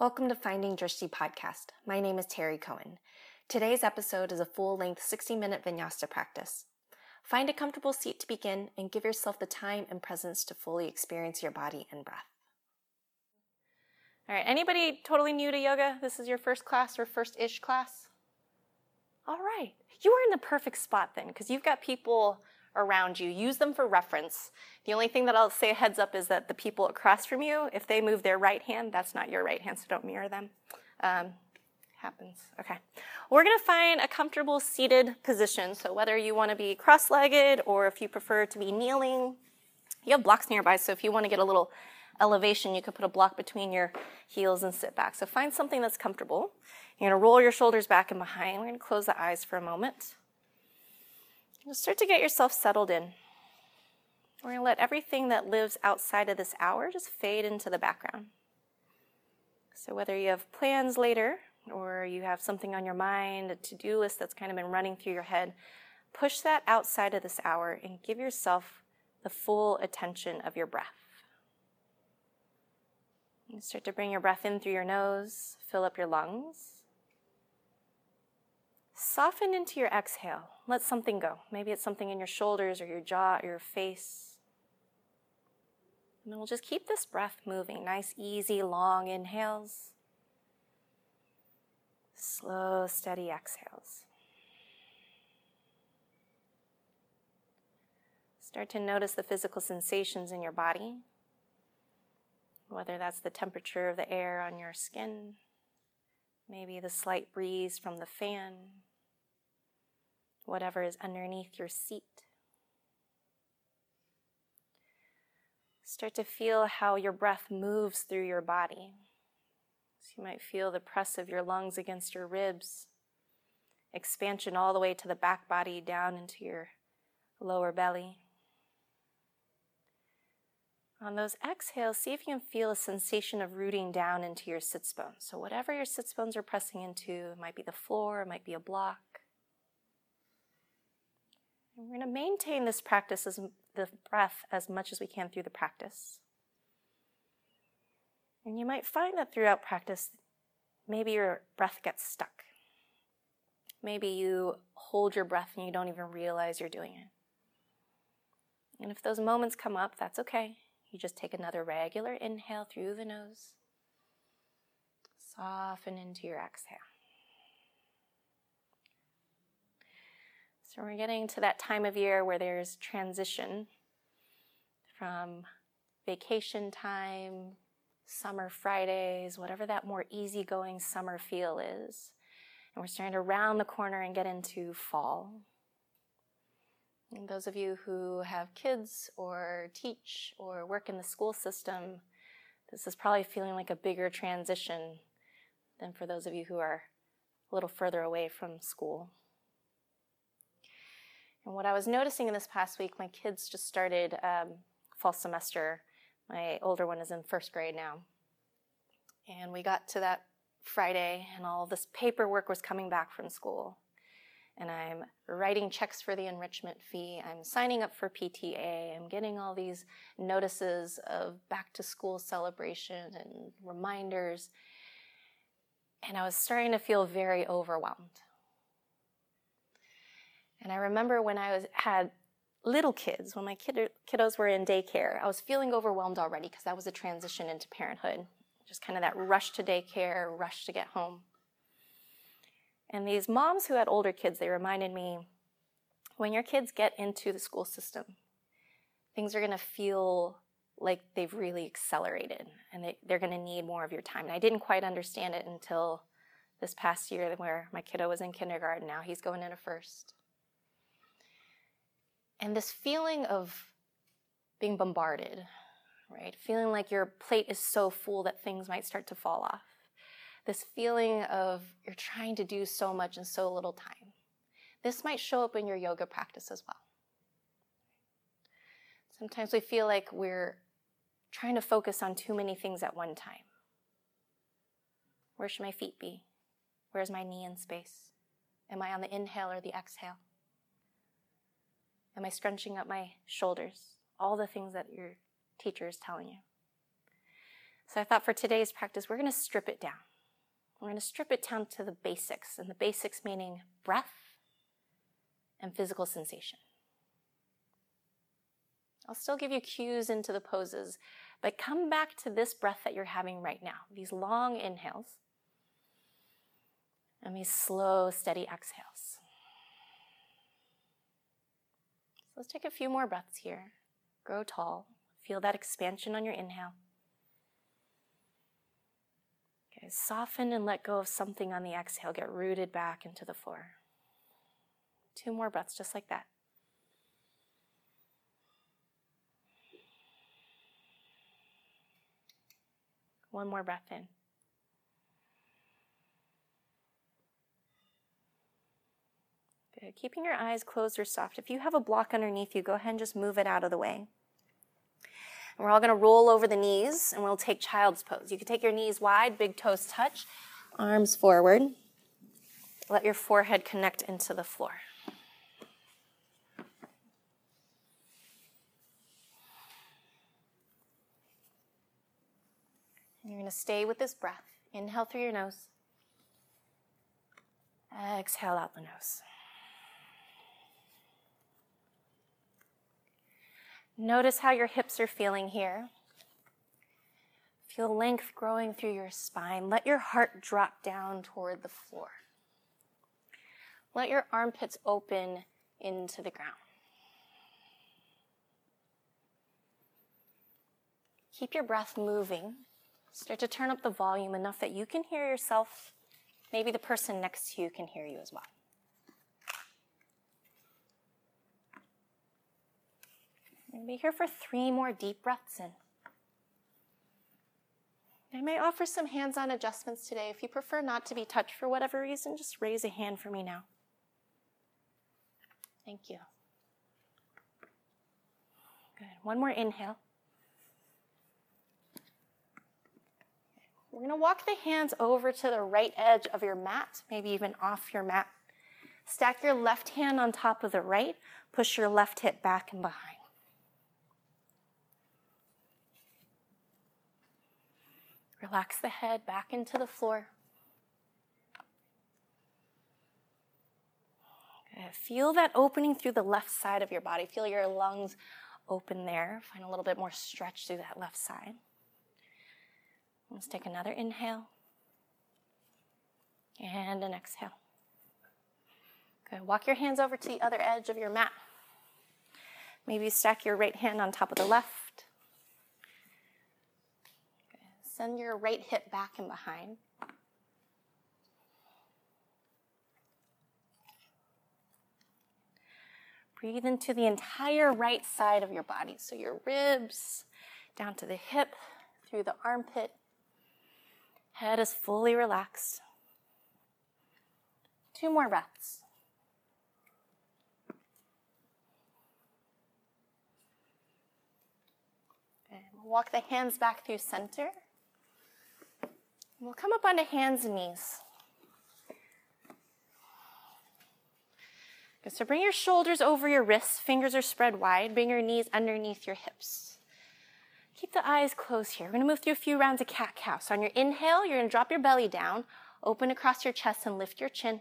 Welcome to Finding Drishti podcast. My name is Terry Cohen. Today's episode is a full length 60 minute vinyasa practice. Find a comfortable seat to begin and give yourself the time and presence to fully experience your body and breath. All right, anybody totally new to yoga? This is your first class or first ish class? All right, you are in the perfect spot then because you've got people around you. Use them for reference. The only thing that I'll say a heads up is that the people across from you, if they move their right hand, that's not your right hand, so don't mirror them. Um, happens. Okay. We're going to find a comfortable seated position. So whether you want to be cross-legged or if you prefer to be kneeling, you have blocks nearby. So if you want to get a little elevation, you could put a block between your heels and sit back. So find something that's comfortable. You're going to roll your shoulders back and behind. We're going to close the eyes for a moment. Just start to get yourself settled in. We're going to let everything that lives outside of this hour just fade into the background. So, whether you have plans later or you have something on your mind, a to do list that's kind of been running through your head, push that outside of this hour and give yourself the full attention of your breath. You start to bring your breath in through your nose, fill up your lungs. Soften into your exhale. Let something go. Maybe it's something in your shoulders or your jaw or your face. And then we'll just keep this breath moving. Nice, easy, long inhales. Slow, steady exhales. Start to notice the physical sensations in your body, whether that's the temperature of the air on your skin, maybe the slight breeze from the fan, whatever is underneath your seat. Start to feel how your breath moves through your body. So you might feel the press of your lungs against your ribs, expansion all the way to the back body down into your lower belly. On those exhales, see if you can feel a sensation of rooting down into your sits bones. So, whatever your sits bones are pressing into, it might be the floor, it might be a block. And we're going to maintain this practice, as, the breath, as much as we can through the practice. And you might find that throughout practice, maybe your breath gets stuck. Maybe you hold your breath and you don't even realize you're doing it. And if those moments come up, that's okay. You just take another regular inhale through the nose. Soften into your exhale. So we're getting to that time of year where there's transition from vacation time, summer Fridays, whatever that more easygoing summer feel is. And we're starting to round the corner and get into fall. And those of you who have kids or teach or work in the school system, this is probably feeling like a bigger transition than for those of you who are a little further away from school. And what I was noticing in this past week, my kids just started um, fall semester. My older one is in first grade now. And we got to that Friday, and all this paperwork was coming back from school. And I'm writing checks for the enrichment fee. I'm signing up for PTA. I'm getting all these notices of back to school celebration and reminders. And I was starting to feel very overwhelmed. And I remember when I was had little kids, when my kid, kiddos were in daycare, I was feeling overwhelmed already because that was a transition into parenthood. Just kind of that rush to daycare, rush to get home. And these moms who had older kids, they reminded me when your kids get into the school system, things are going to feel like they've really accelerated and they, they're going to need more of your time. And I didn't quite understand it until this past year where my kiddo was in kindergarten. Now he's going into first. And this feeling of being bombarded, right? Feeling like your plate is so full that things might start to fall off. This feeling of you're trying to do so much in so little time. This might show up in your yoga practice as well. Sometimes we feel like we're trying to focus on too many things at one time. Where should my feet be? Where's my knee in space? Am I on the inhale or the exhale? Am I scrunching up my shoulders? All the things that your teacher is telling you. So I thought for today's practice, we're going to strip it down. We're going to strip it down to the basics, and the basics meaning breath and physical sensation. I'll still give you cues into the poses, but come back to this breath that you're having right now, these long inhales and these slow, steady exhales. So let's take a few more breaths here. Grow tall. Feel that expansion on your inhale. Okay, soften and let go of something on the exhale. Get rooted back into the floor. Two more breaths, just like that. One more breath in. Good. Keeping your eyes closed or soft. If you have a block underneath you, go ahead and just move it out of the way. And we're all going to roll over the knees and we'll take child's pose. You can take your knees wide, big toes touch, arms forward. Let your forehead connect into the floor. And you're going to stay with this breath. Inhale through your nose. Exhale out the nose. Notice how your hips are feeling here. Feel length growing through your spine. Let your heart drop down toward the floor. Let your armpits open into the ground. Keep your breath moving. Start to turn up the volume enough that you can hear yourself. Maybe the person next to you can hear you as well. And be here for three more deep breaths in. I may offer some hands on adjustments today. If you prefer not to be touched for whatever reason, just raise a hand for me now. Thank you. Good. One more inhale. We're going to walk the hands over to the right edge of your mat, maybe even off your mat. Stack your left hand on top of the right. Push your left hip back and behind. Relax the head back into the floor. Feel that opening through the left side of your body. Feel your lungs open there. Find a little bit more stretch through that left side. Let's take another inhale and an exhale. Good. Walk your hands over to the other edge of your mat. Maybe stack your right hand on top of the left. Send your right hip back and behind. Breathe into the entire right side of your body. So your ribs down to the hip, through the armpit. Head is fully relaxed. Two more breaths. Walk the hands back through center. We'll come up onto hands and knees. So bring your shoulders over your wrists, fingers are spread wide. Bring your knees underneath your hips. Keep the eyes closed here. We're to move through a few rounds of cat cow. So on your inhale, you're to drop your belly down, open across your chest, and lift your chin.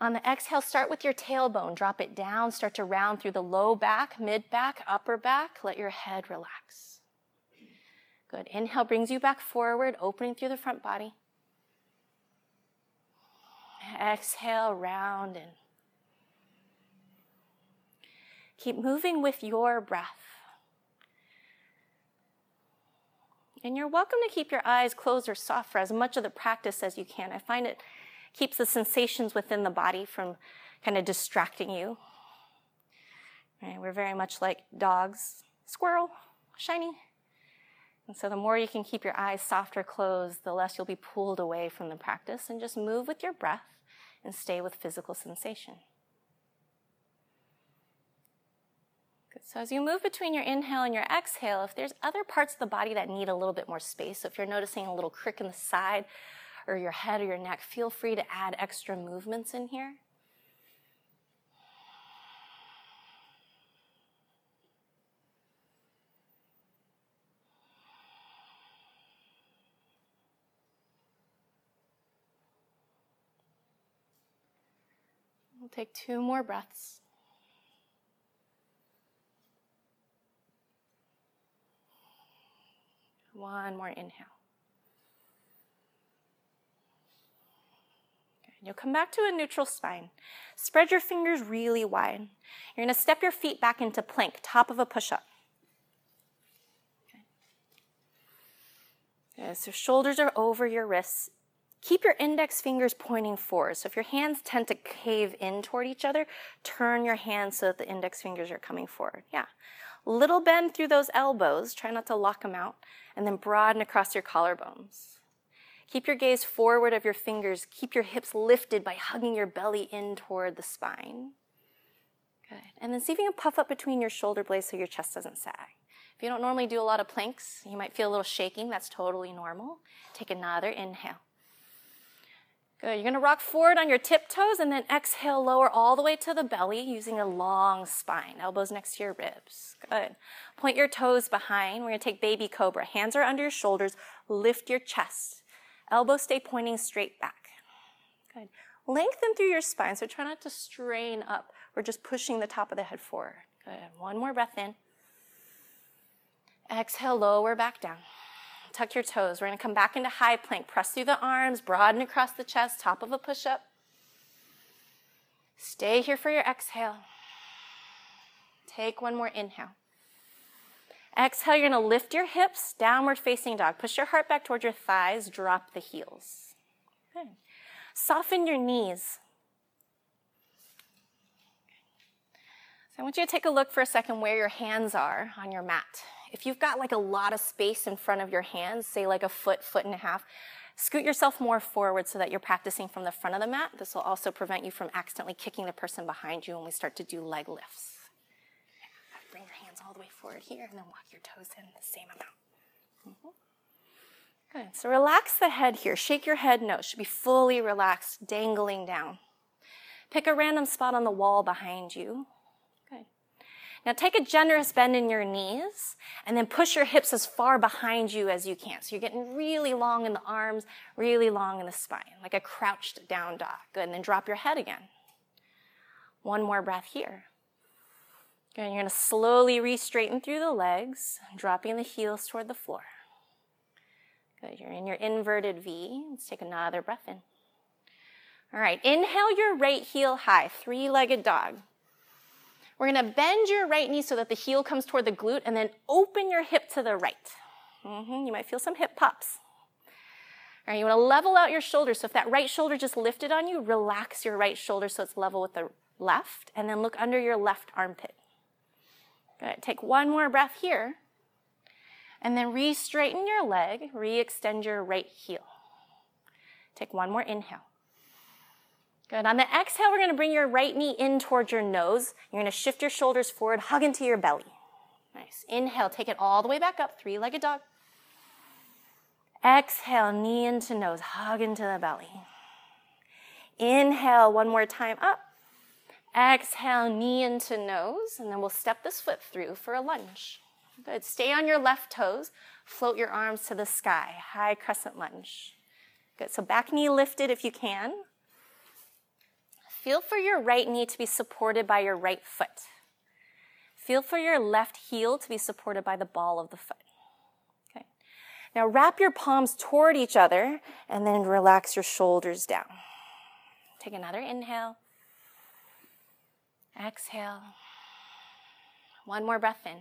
On the exhale, start with your tailbone. Drop it down. Start to round through the low back, mid back, upper back. Let your head relax. Good. Inhale brings you back forward, opening through the front body. Exhale, round and keep moving with your breath. And you're welcome to keep your eyes closed or soft for as much of the practice as you can. I find it keeps the sensations within the body from kind of distracting you. Right, we're very much like dogs. Squirrel, shiny, and so the more you can keep your eyes soft or closed, the less you'll be pulled away from the practice and just move with your breath and stay with physical sensation. So as you move between your inhale and your exhale, if there's other parts of the body that need a little bit more space, so if you're noticing a little crick in the side or your head or your neck, feel free to add extra movements in here. Take two more breaths. One more inhale. You'll come back to a neutral spine. Spread your fingers really wide. You're going to step your feet back into plank, top of a push up. Okay. So shoulders are over your wrists. Keep your index fingers pointing forward. So if your hands tend to cave in toward each other, turn your hands so that the index fingers are coming forward. Yeah. Little bend through those elbows. Try not to lock them out. And then broaden across your collarbones. Keep your gaze forward of your fingers. Keep your hips lifted by hugging your belly in toward the spine. Good. And then see if you can puff up between your shoulder blades so your chest doesn't sag. If you don't normally do a lot of planks, you might feel a little shaking. That's totally normal. Take another inhale. Good. You're going to rock forward on your tiptoes and then exhale, lower all the way to the belly using a long spine. Elbows next to your ribs. Good. Point your toes behind. We're going to take baby cobra. Hands are under your shoulders. Lift your chest. Elbows stay pointing straight back. Good. Lengthen through your spine. So try not to strain up. We're just pushing the top of the head forward. Good. One more breath in. Exhale, lower back down. Tuck your toes. We're going to come back into high plank. Press through the arms, broaden across the chest, top of a push up. Stay here for your exhale. Take one more inhale. Exhale, you're going to lift your hips, downward facing dog. Push your heart back towards your thighs, drop the heels. Good. Soften your knees. So I want you to take a look for a second where your hands are on your mat. If you've got like a lot of space in front of your hands, say like a foot, foot and a half, scoot yourself more forward so that you're practicing from the front of the mat. This will also prevent you from accidentally kicking the person behind you when we start to do leg lifts. Bring your hands all the way forward here and then walk your toes in the same amount. Mm-hmm. Good. So relax the head here. Shake your head no. Should be fully relaxed, dangling down. Pick a random spot on the wall behind you. Now take a generous bend in your knees and then push your hips as far behind you as you can. So you're getting really long in the arms, really long in the spine, like a crouched down dog. Good. And then drop your head again. One more breath here. Good. And you're going to slowly re-straighten through the legs, dropping the heels toward the floor. Good. You're in your inverted V. Let's take another breath in. All right. Inhale your right heel high, three-legged dog. We're going to bend your right knee so that the heel comes toward the glute and then open your hip to the right. Mm-hmm. You might feel some hip pops. All right, you want to level out your shoulders. So if that right shoulder just lifted on you, relax your right shoulder so it's level with the left, and then look under your left armpit. Good. Take one more breath here, and then re-straighten your leg, re-extend your right heel. Take one more inhale. Good. On the exhale, we're going to bring your right knee in towards your nose. You're going to shift your shoulders forward, hug into your belly. Nice. Inhale, take it all the way back up, three legged dog. Exhale, knee into nose, hug into the belly. Inhale, one more time up. Exhale, knee into nose, and then we'll step this foot through for a lunge. Good. Stay on your left toes. Float your arms to the sky. High crescent lunge. Good. So back knee lifted if you can. Feel for your right knee to be supported by your right foot. Feel for your left heel to be supported by the ball of the foot. Okay. Now wrap your palms toward each other and then relax your shoulders down. Take another inhale. Exhale. One more breath in.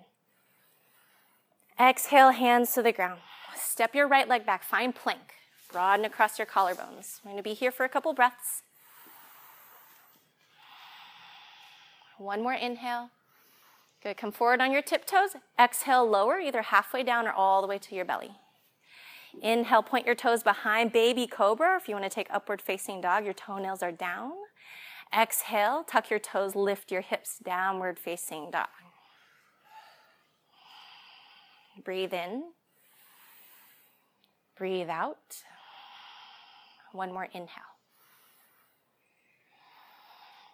Exhale, hands to the ground. Step your right leg back. Find plank. Broaden across your collarbones. We're going to be here for a couple breaths. One more inhale. Good. Come forward on your tiptoes. Exhale, lower, either halfway down or all the way to your belly. Inhale, point your toes behind baby cobra. If you want to take upward facing dog, your toenails are down. Exhale, tuck your toes, lift your hips, downward facing dog. Breathe in. Breathe out. One more inhale.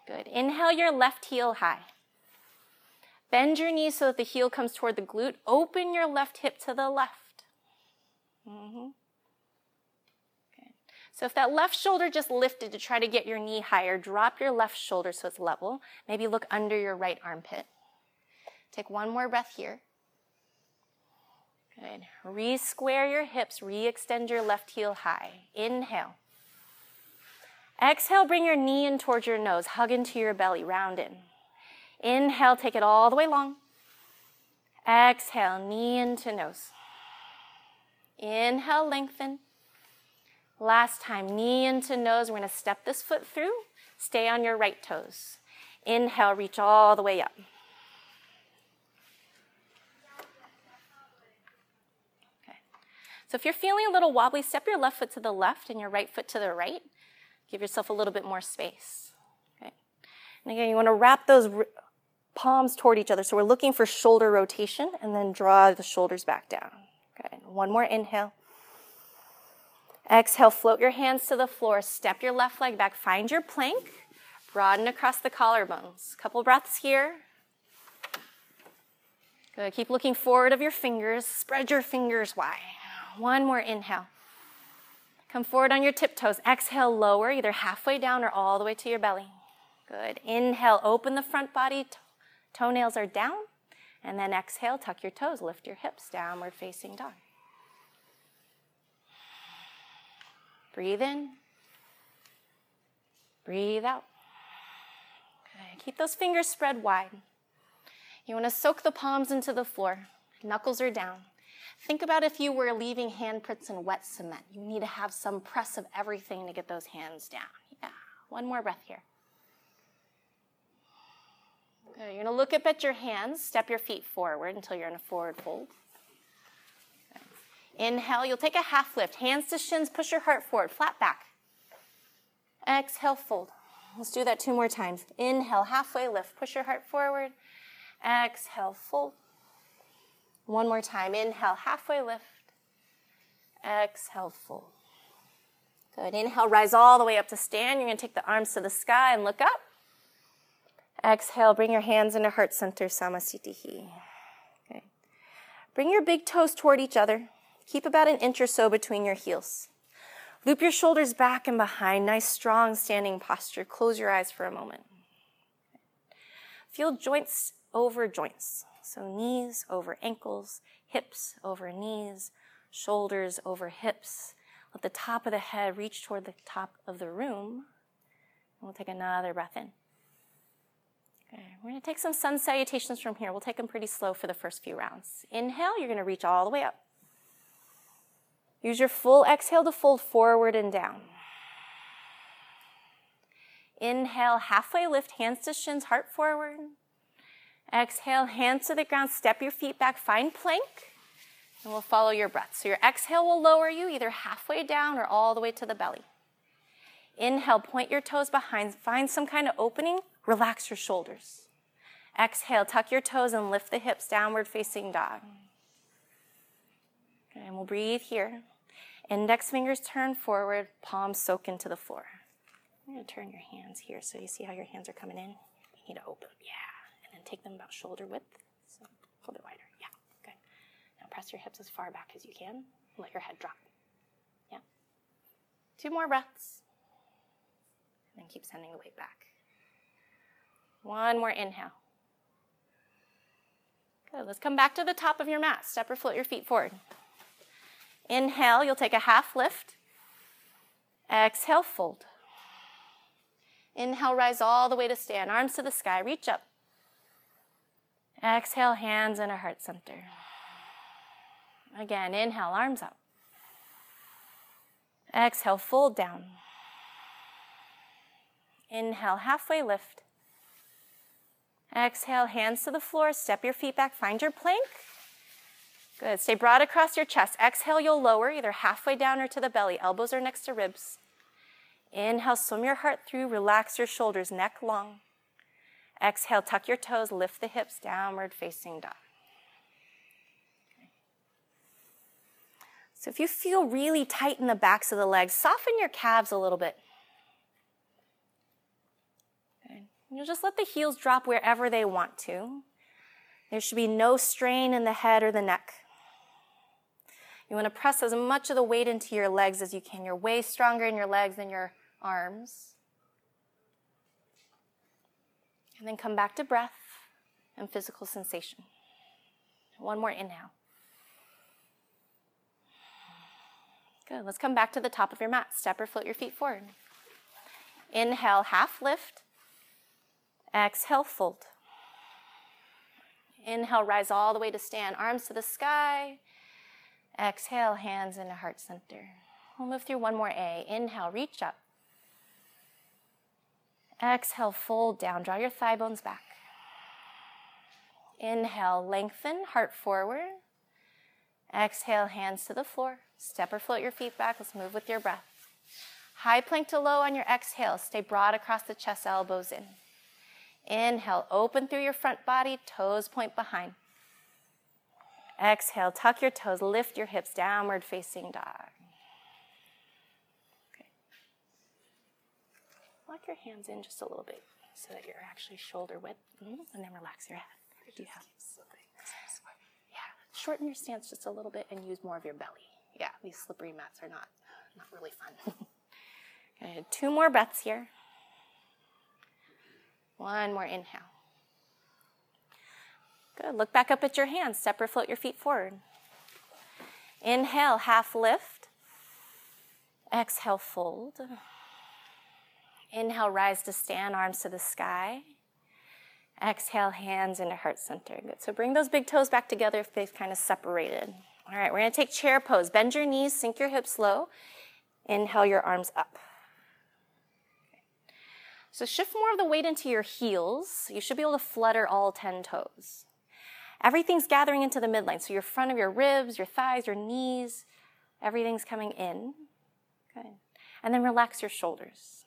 Good. Inhale your left heel high. Bend your knees so that the heel comes toward the glute. Open your left hip to the left. Mm-hmm. Good. So if that left shoulder just lifted to try to get your knee higher, drop your left shoulder so it's level. Maybe look under your right armpit. Take one more breath here. Good. Re-square your hips, re-extend your left heel high. Inhale. Exhale, bring your knee in towards your nose. Hug into your belly, round in. Inhale, take it all the way long. Exhale, knee into nose. Inhale, lengthen. Last time, knee into nose. We're going to step this foot through. Stay on your right toes. Inhale, reach all the way up. Okay. So if you're feeling a little wobbly, step your left foot to the left and your right foot to the right. Give yourself a little bit more space. Okay. And again, you want to wrap those palms toward each other. So we're looking for shoulder rotation and then draw the shoulders back down. Good. One more inhale. Exhale, float your hands to the floor. Step your left leg back. Find your plank. Broaden across the collarbones. Couple breaths here. Good. Keep looking forward of your fingers. Spread your fingers wide. One more inhale. Come forward on your tiptoes. Exhale, lower, either halfway down or all the way to your belly. Good. Inhale, open the front body. Toenails are down. And then exhale, tuck your toes, lift your hips, downward facing dog. Breathe in. Breathe out. Okay, keep those fingers spread wide. You want to soak the palms into the floor. Knuckles are down. Think about if you were leaving handprints in wet cement. You need to have some press of everything to get those hands down. Yeah, one more breath here. Good. You're going to look up at your hands, step your feet forward until you're in a forward fold. Inhale, you'll take a half lift. Hands to shins, push your heart forward, flat back. Exhale, fold. Let's do that two more times. Inhale, halfway lift, push your heart forward. Exhale, fold. One more time. Inhale, halfway lift. Exhale, fold. Good. Inhale, rise all the way up to stand. You're going to take the arms to the sky and look up. Exhale, bring your hands into heart center, Samasthiti. Okay. Bring your big toes toward each other. Keep about an inch or so between your heels. Loop your shoulders back and behind. Nice, strong standing posture. Close your eyes for a moment. Feel joints over joints. So knees over ankles, hips over knees, shoulders over hips. Let the top of the head reach toward the top of the room. And we'll take another breath in. Okay, we're going to take some sun salutations from here. We'll take them pretty slow for the first few rounds. Inhale, you're going to reach all the way up. Use your full exhale to fold forward and down. Inhale, halfway lift, hands to shins, heart forward. Exhale, hands to the ground, step your feet back, find plank, and we'll follow your breath. So your exhale will lower you either halfway down or all the way to the belly. Inhale, point your toes behind, find some kind of opening, relax your shoulders. Exhale, tuck your toes and lift the hips, downward facing dog. And we'll breathe here. Index fingers turn forward, palms soak into the floor. I'm to turn your hands here so you see how your hands are coming in. You need to open, yeah. And take them about shoulder width. So a little bit wider, yeah, good. Now press your hips as far back as you can. Let your head drop. Yeah. Two more breaths. And then keep sending the weight back. One more inhale. Good. Let's come back to the top of your mat. Step or float your feet forward. Inhale, you'll take a half lift. Exhale, fold. Inhale, rise all the way to stand. Arms to the sky, reach up. Exhale, hands in a heart center. Again, inhale, arms up. Exhale, fold down. Inhale, halfway lift. Exhale, hands to the floor, step your feet back, find your plank. Good. Stay broad across your chest. Exhale, you'll lower either halfway down or to the belly. Elbows are next to ribs. Inhale, swim your heart through, relax your shoulders, neck long. Exhale, tuck your toes, lift the hips, downward facing dog. So if you feel really tight in the backs of the legs, soften your calves a little bit. You'll just let the heels drop wherever they want to. There should be no strain in the head or the neck. You want to press as much of the weight into your legs as you can. You're way stronger in your legs than your arms. And then come back to breath and physical sensation. One more inhale. Good. Let's come back to the top of your mat. Step or float your feet forward. Inhale, half lift. Exhale, fold. Inhale, rise all the way to stand, arms to the sky. Exhale, hands into heart center. We'll move through one more A. Inhale, reach up. Exhale, fold down. Draw your thigh bones back. Inhale, lengthen, heart forward. Exhale, hands to the floor. Step or float your feet back. Let's move with your breath. High plank to low on your exhale. Stay broad across the chest, elbows in. Inhale, open through your front body, toes point behind. Exhale, tuck your toes, lift your hips, downward facing dog. Okay. Lock your hands in just a little bit so that you're actually shoulder width, mm-hmm. and then relax your head. Do you have? Yeah, shorten your stance just a little bit and use more of your belly. Yeah, these slippery mats are not not really fun. okay, two more breaths here. One more inhale. Good. Look back up at your hands. Step or float your feet forward. Inhale, half lift. Exhale, fold. Inhale, rise to stand, arms to the sky. Exhale, hands into heart center. Good. So bring those big toes back together if they've kind of separated. All right, we're going to take chair pose. Bend your knees, sink your hips low. Inhale your arms up. So shift more of the weight into your heels. You should be able to flutter all 10 toes. Everything's gathering into the midline. So your front of your ribs, your thighs, your knees, everything's coming in. Okay. And then relax your shoulders.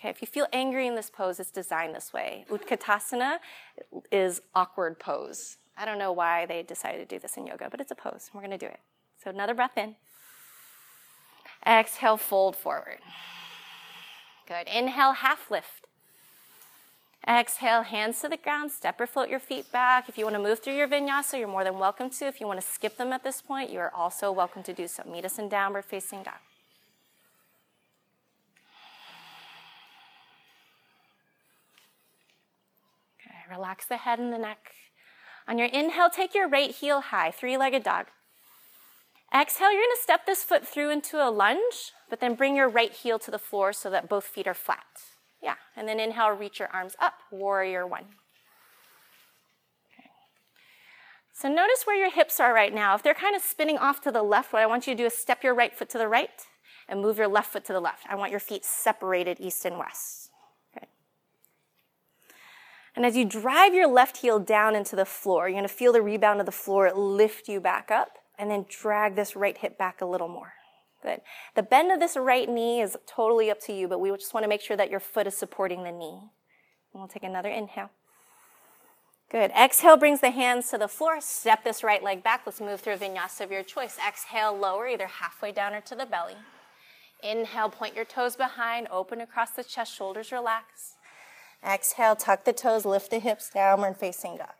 Okay, if you feel angry in this pose, it's designed this way. Utkatasana is awkward pose. I don't know why they decided to do this in yoga, but it's a pose. We're going to do it. So another breath in. Exhale, fold forward. Good. Inhale, half lift. Exhale, hands to the ground. Step or float your feet back. If you want to move through your vinyasa, you're more than welcome to. If you want to skip them at this point, you are also welcome to do so. Meet us in downward facing dog. Relax the head and the neck. On your inhale, take your right heel high, three legged dog. Exhale, you're to step this foot through into a lunge, but then bring your right heel to the floor so that both feet are flat. Yeah, and then inhale, reach your arms up, warrior one. So notice where your hips are right now. If they're kind of spinning off to the left, what I want you to do is step your right foot to the right and move your left foot to the left. I want your feet separated east and west. And as you drive your left heel down into the floor, you're to feel the rebound of the floor lift you back up and then drag this right hip back a little more. Good. The bend of this right knee is totally up to you, but we just want to make sure that your foot is supporting the knee. And we'll take another inhale. Good. Exhale brings the hands to the floor. Step this right leg back. Let's move through a vinyasa of your choice. Exhale, lower, either halfway down or to the belly. Inhale, point your toes behind, open across the chest, shoulders relax. Exhale, tuck the toes, lift the hips, downward facing dog.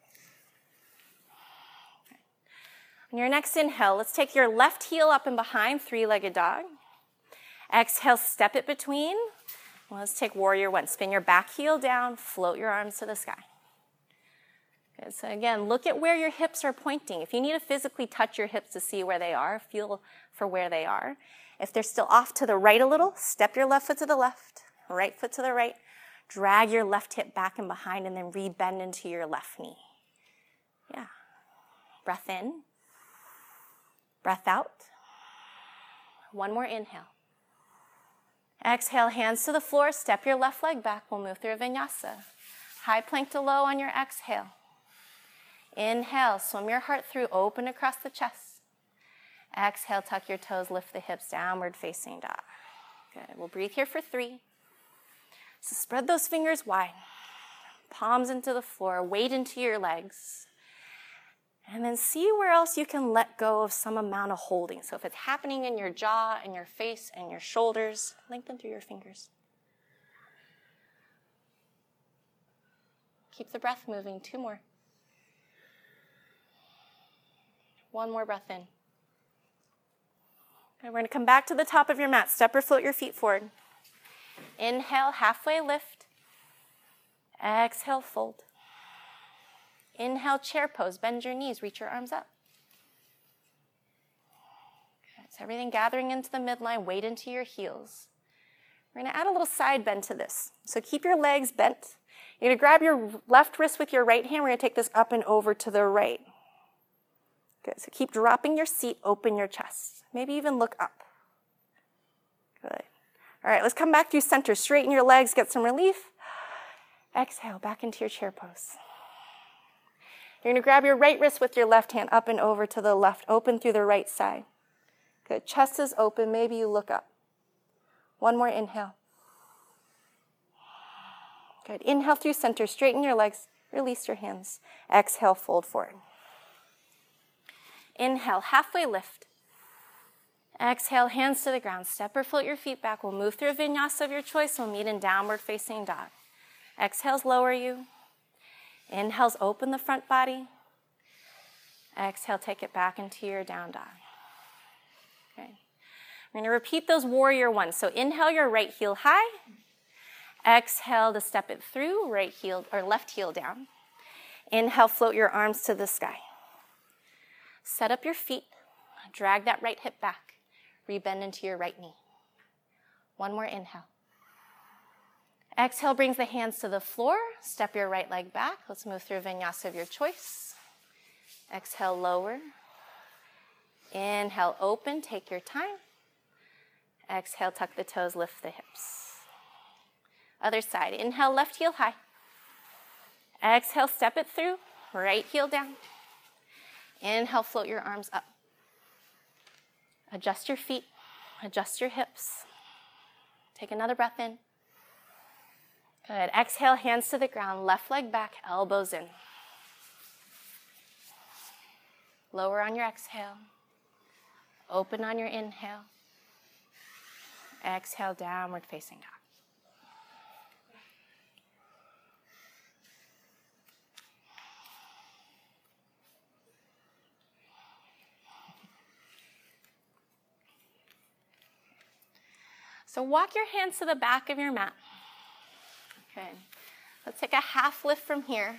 On your next inhale, let's take your left heel up and behind, three legged dog. Exhale, step it between. Let's take warrior one. Spin your back heel down, float your arms to the sky. Good. So, again, look at where your hips are pointing. If you need to physically touch your hips to see where they are, feel for where they are. If they're still off to the right a little, step your left foot to the left, right foot to the right. Drag your left hip back and behind, and then rebend into your left knee. Yeah. Breath in. Breath out. One more inhale. Exhale, hands to the floor. Step your left leg back. We'll move through a vinyasa. High plank to low on your exhale. Inhale, swim your heart through, open across the chest. Exhale, tuck your toes, lift the hips, downward facing dog. Good. We'll breathe here for three. So spread those fingers wide, palms into the floor, weight into your legs. And then see where else you can let go of some amount of holding. So if it's happening in your jaw and your face and your shoulders, lengthen through your fingers. Keep the breath moving. Two more. One more breath in. Okay, we're going to come back to the top of your mat. Step or float your feet forward. Inhale, halfway lift. Exhale, fold. Inhale, chair pose. Bend your knees, reach your arms up. Okay, so everything gathering into the midline, weight into your heels. We're to add a little side bend to this. So keep your legs bent. You're to grab your left wrist with your right hand. We're to take this up and over to the right. Good. So keep dropping your seat, open your chest. Maybe even look up. Good. All right, let's come back through center. Straighten your legs, get some relief. Exhale, back into your chair pose. You're to grab your right wrist with your left hand up and over to the left, open through the right side. Good. Chest is open. Maybe you look up. One more inhale. Good. Inhale through center. Straighten your legs. Release your hands. Exhale, fold forward. Inhale, halfway lift. Exhale, hands to the ground. Step or float your feet back. We'll move through a vinyasa of your choice. We'll meet in downward facing dog. Exhales, lower you. Inhales, open the front body. Exhale, take it back into your down dog. Okay. We're going to repeat those warrior ones. So inhale your right heel high. Exhale to step it through, right heel or left heel down. Inhale, float your arms to the sky. Set up your feet. Drag that right hip back. Rebend into your right knee. One more inhale. Exhale brings the hands to the floor. Step your right leg back. Let's move through vinyasa of your choice. Exhale, lower. Inhale, open. Take your time. Exhale, tuck the toes, lift the hips. Other side. Inhale, left heel high. Exhale, step it through. Right heel down. Inhale, float your arms up. Adjust your feet. Adjust your hips. Take another breath in. Good. Exhale, hands to the ground, left leg back, elbows in. Lower on your exhale. Open on your inhale. Exhale, downward facing dog. So walk your hands to the back of your mat. Okay. Let's take a half lift from here.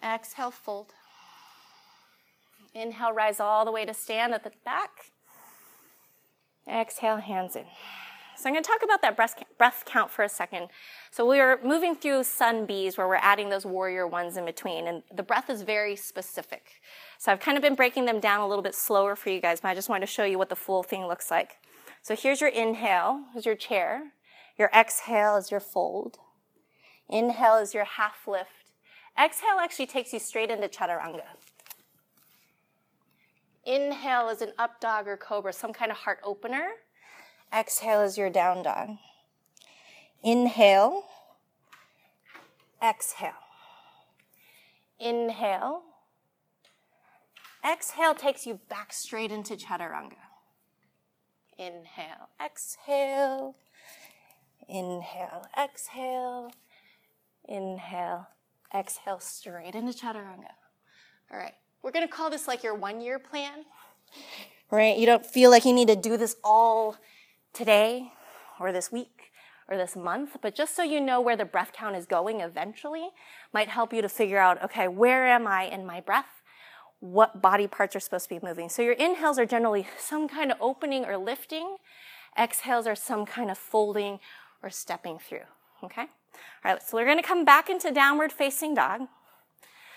Exhale, fold. Inhale, rise all the way to stand at the back. Exhale, hands in. So I'm going to talk about that breath, breath count for a second. So we are moving through sun Bs where we're adding those warrior ones in between, and the breath is very specific. So I've kind of been breaking them down a little bit slower for you guys, but I just wanted to show you what the full thing looks like. So here's your inhale, is your chair. Your exhale is your fold. Inhale is your half lift. Exhale actually takes you straight into chaturanga. Inhale is an up dog or cobra, some kind of heart opener. Exhale is your down dog. Inhale. Exhale. Inhale. Exhale takes you back straight into chaturanga. Inhale, exhale. Inhale, exhale. Inhale, exhale, straight into chaturanga. All right, we're gonna call this like your one year plan, right? You don't feel like you need to do this all today or this week or this month, but just so you know where the breath count is going eventually might help you to figure out, okay, where am I in my breath? What body parts are supposed to be moving? So your inhales are generally some kind of opening or lifting. Exhales are some kind of folding or stepping through. Okay? All right, so we're going to come back into downward facing dog.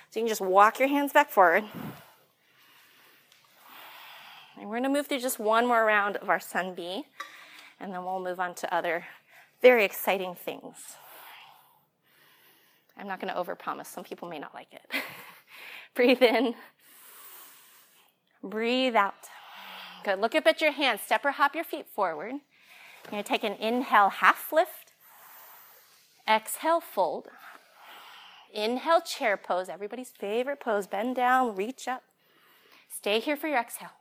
So you can just walk your hands back forward. And we're going to move through just one more round of our sun B, and then we'll move on to other very exciting things. I'm not going to overpromise. Some people may not like it. Breathe in. Breathe out. Good. Look up at your hands. Step or hop your feet forward. You're going to take an inhale, half lift. Exhale, fold. Inhale, chair pose. Everybody's favorite pose. Bend down, reach up. Stay here for your exhale.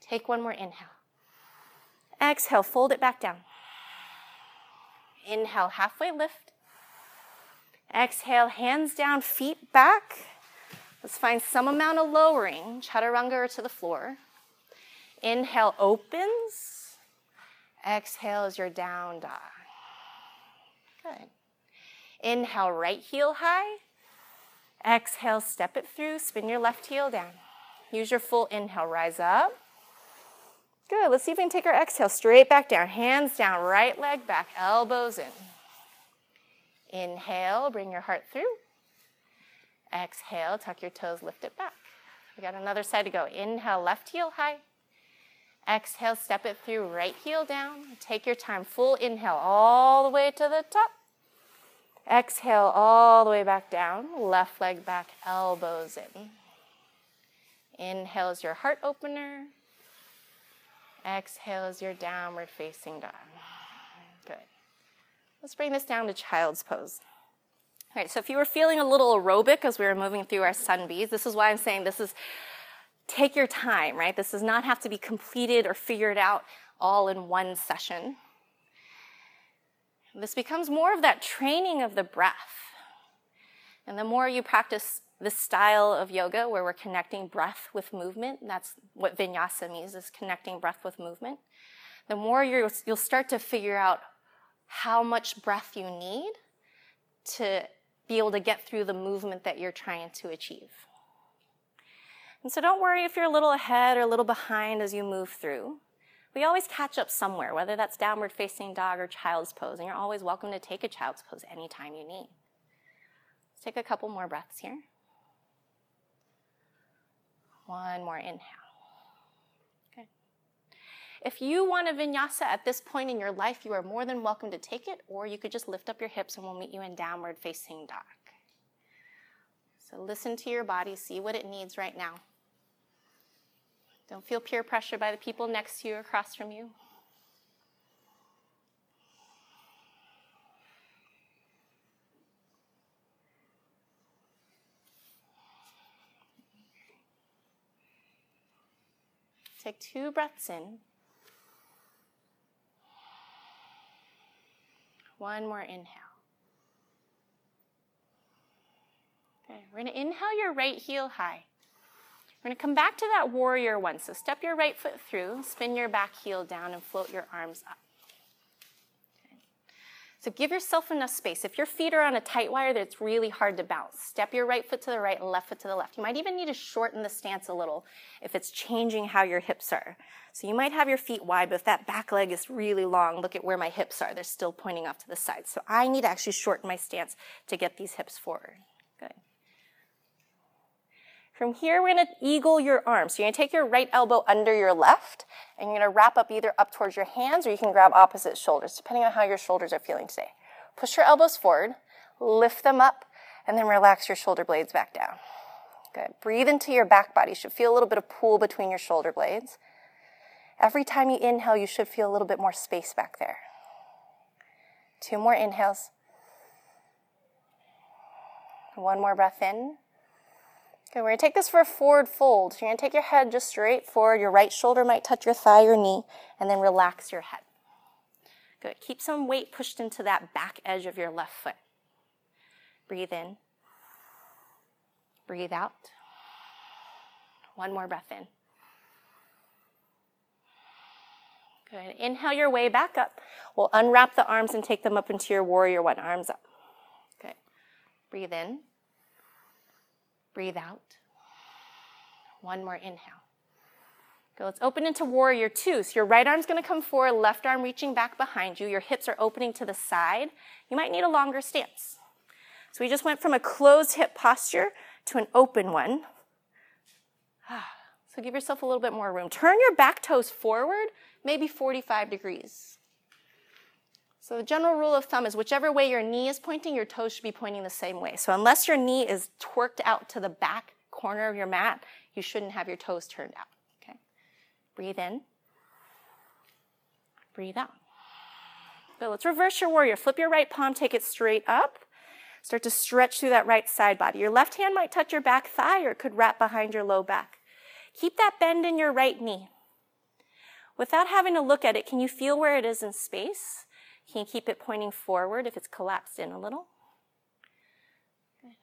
Take one more inhale. Exhale, fold it back down. Inhale, halfway lift. Exhale, hands down, feet back. Let's find some amount of lowering, chaturanga to the floor. Inhale opens. Exhale as your down dog. Good. Inhale, right heel high. Exhale, step it through. Spin your left heel down. Use your full inhale, rise up. Good. Let's see if we can take our exhale straight back down. Hands down, right leg back, elbows in. Inhale, bring your heart through. Exhale, tuck your toes, lift it back. We got another side to go. Inhale, left heel high. Exhale, step it through, right heel down. Take your time, full inhale all the way to the top. Exhale all the way back down, left leg back, elbows in. Inhale is your heart opener. Exhale is your downward facing dog. Good. Let's bring this down to child's pose. All right, so if you were feeling a little aerobic as we were moving through our sun bees, this is why I'm saying this is take your time, right? This does not have to be completed or figured out all in one session. This becomes more of that training of the breath. And the more you practice this style of yoga where we're connecting breath with movement, that's what vinyasa means, is connecting breath with movement, the more you'll start to figure out how much breath you need to be able to get through the movement that you're trying to achieve. And so don't worry if you're a little ahead or a little behind as you move through. We always catch up somewhere, whether that's downward facing dog or child's pose, and you're always welcome to take a child's pose anytime you need. Let's take a couple more breaths here. One more inhale. If you want a vinyasa at this point in your life, you are more than welcome to take it, or you could just lift up your hips and we'll meet you in downward facing dog. So listen to your body, see what it needs right now. Don't feel peer pressure by the people next to you or across from you. Take two breaths in. One more inhale. Okay, we're going to inhale your right heel high. We're going to come back to that warrior one. So step your right foot through, spin your back heel down, and float your arms up. So give yourself enough space. If your feet are on a tight wire, it's really hard to bounce. Step your right foot to the right and left foot to the left. You might even need to shorten the stance a little if it's changing how your hips are. So you might have your feet wide, but if that back leg is really long, look at where my hips are. They're still pointing off to the side. So I need to actually shorten my stance to get these hips forward. From here, we're gonna eagle your arms. So you're gonna take your right elbow under your left, and you're gonna wrap up either up towards your hands or you can grab opposite shoulders, depending on how your shoulders are feeling today. Push your elbows forward, lift them up, and then relax your shoulder blades back down. Good. Breathe into your back body. You should feel a little bit of pull between your shoulder blades. Every time you inhale, you should feel a little bit more space back there. Two more inhales. One more breath in. Okay, we're gonna take this for a forward fold. So you're gonna take your head just straight forward. Your right shoulder might touch your thigh or knee, and then relax your head. Good. Keep some weight pushed into that back edge of your left foot. Breathe in. Breathe out. One more breath in. Good. Inhale your way back up. We'll unwrap the arms and take them up into your warrior one. Arms up. Good. Breathe in. Breathe out. One more inhale. Go, let's open into warrior two. So your right arm's gonna come forward, left arm reaching back behind you. Your hips are opening to the side. You might need a longer stance. So we just went from a closed hip posture to an open one. So give yourself a little bit more room. Turn your back toes forward, maybe 45 degrees. So the general rule of thumb is whichever way your knee is pointing, your toes should be pointing the same way. So unless your knee is twerked out to the back corner of your mat, you shouldn't have your toes turned out. Okay? Breathe in. Breathe out. Good. Let's reverse your warrior. Flip your right palm, take it straight up. Start to stretch through that right side body. Your left hand might touch your back thigh or it could wrap behind your low back. Keep that bend in your right knee. Without having to look at it, can you feel where it is in space? Can you keep it pointing forward if it's collapsed in a little?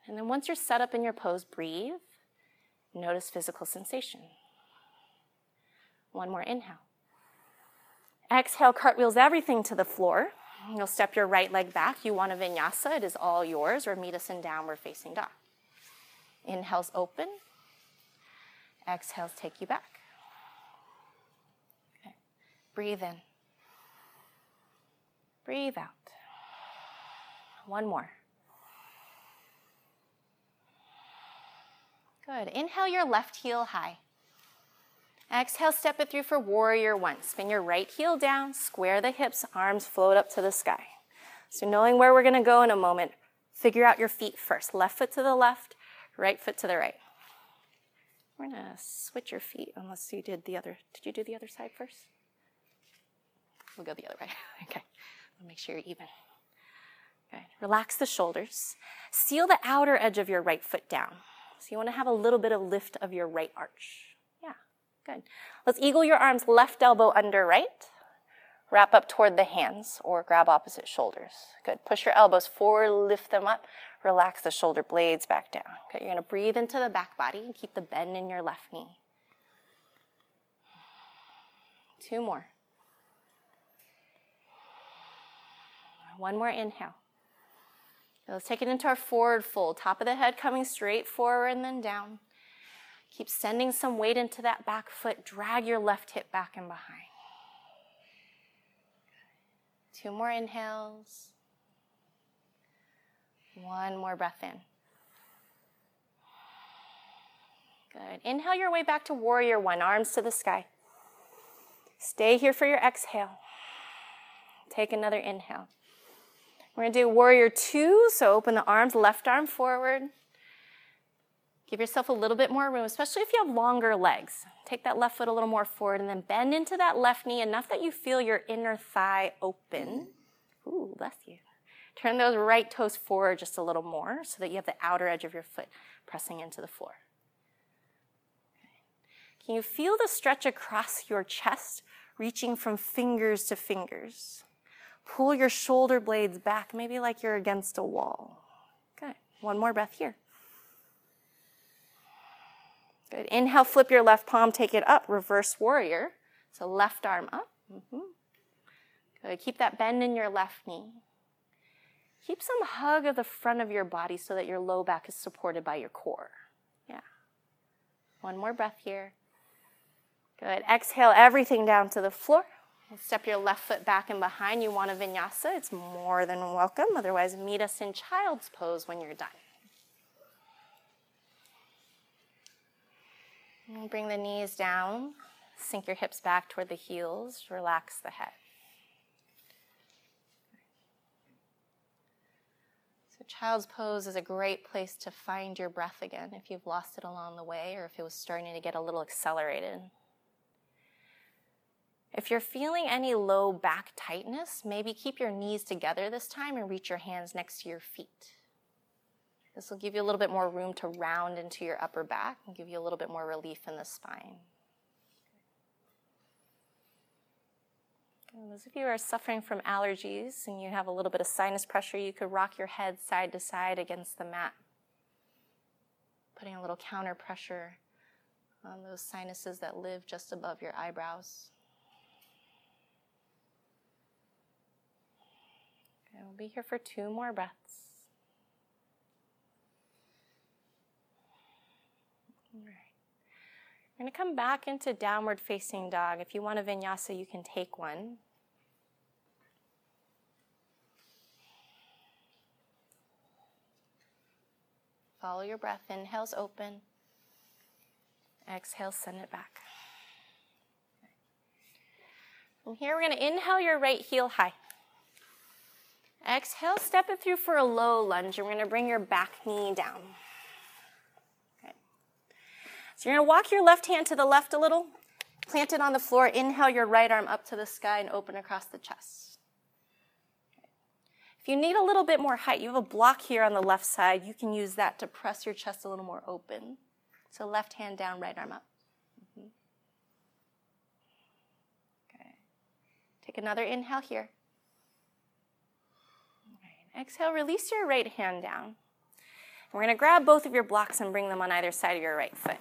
And then once you're set up in your pose, breathe. Notice physical sensation. One more inhale. Exhale, cartwheels everything to the floor. You'll step your right leg back. You want a vinyasa. It is all yours, or meet us in downward facing dog. Inhales open. Exhales take you back. Breathe in. Breathe out. One more. Good. Inhale your left heel high. Exhale, step it through for warrior one. Spin your right heel down, square the hips, arms float up to the sky. So, knowing where we're going to go in a moment, figure out your feet first. Left foot to the left, right foot to the right. We're going to switch your feet unless you did the other. Did you do the other side first? We'll go the other way. okay. Make sure you're even. Good. Relax the shoulders. Seal the outer edge of your right foot down. So you want to have a little bit of lift of your right arch. Yeah, good. Let's eagle your arms left elbow under right. Wrap up toward the hands or grab opposite shoulders. Good. Push your elbows forward, lift them up. Relax the shoulder blades back down. Okay, you're going to breathe into the back body and keep the bend in your left knee. Two more. One more inhale. Let's take it into our forward fold. Top of the head coming straight forward and then down. Keep sending some weight into that back foot. Drag your left hip back and behind. Two more inhales. One more breath in. Good. Inhale your way back to warrior one, arms to the sky. Stay here for your exhale. Take another inhale. We're going to do warrior two, so open the arms, left arm forward, Give yourself a little bit more room, especially if you have longer legs. Take that left foot a little more forward and then bend into that left knee enough that you feel your inner thigh open. Ooh, bless you. Turn those right toes forward just a little more so that you have the outer edge of your foot pressing into the floor. Can you feel the stretch across your chest, reaching from fingers to fingers? Pull your shoulder blades back, maybe like you're against a wall. Good. One more breath here. Good. Inhale, flip your left palm, take it up, reverse warrior. So left arm up. Mm-hmm. Good. Keep that bend in your left knee. Keep some hug of the front of your body so that your low back is supported by your core. Yeah. One more breath here. Good. Exhale everything down to the floor. Step your left foot back and behind. You want a vinyasa. It's more than welcome. Otherwise, meet us in child's pose when you're done. And bring the knees down, sink your hips back toward the heels, relax the head. So, child's pose is a great place to find your breath again if you've lost it along the way or if it was starting to get a little accelerated. If you're feeling any low back tightness, maybe keep your knees together this time and reach your hands next to your feet. This will give you a little bit more room to round into your upper back and give you a little bit more relief in the spine. And those of you who are suffering from allergies and you have a little bit of sinus pressure, you could rock your head side to side against the mat, putting a little counter pressure on those sinuses that live just above your eyebrows. We'll be here for two more breaths. All right. We're going to come back into downward facing dog. If you want a vinyasa, you can take one. Follow your breath. Inhales open. Exhale, send it back. From here, we're going to inhale your right heel high. Exhale, step it through for a low lunge. You're going to bring your back knee down. So you're going to walk your left hand to the left a little, plant it on the floor, inhale your right arm up to the sky and open across the chest. If you need a little bit more height, you have a block here on the left side, you can use that to press your chest a little more open. So left hand down, right arm up. Mm-hmm. Okay. Take another inhale here. Exhale, release your right hand down. We're going to grab both of your blocks and bring them on either side of your right foot.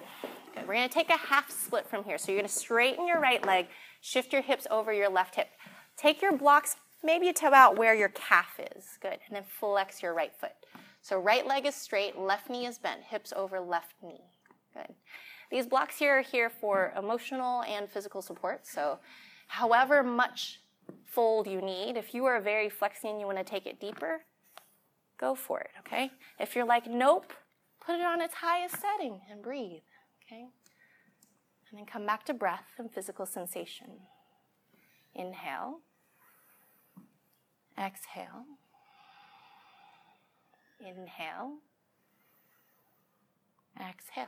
Good. We're going to take a half split from here. So you're going to straighten your right leg, shift your hips over your left hip. Take your blocks maybe to about where your calf is. Good. And then flex your right foot. So right leg is straight, left knee is bent, hips over left knee. Good. These blocks here are here for emotional and physical support. So however much fold you need, if you are very flexy and you want to take it deeper, go for it, okay? If you're like, nope, put it on its highest setting and breathe, okay? And then come back to breath and physical sensation. Inhale. Exhale. Inhale. Exhale.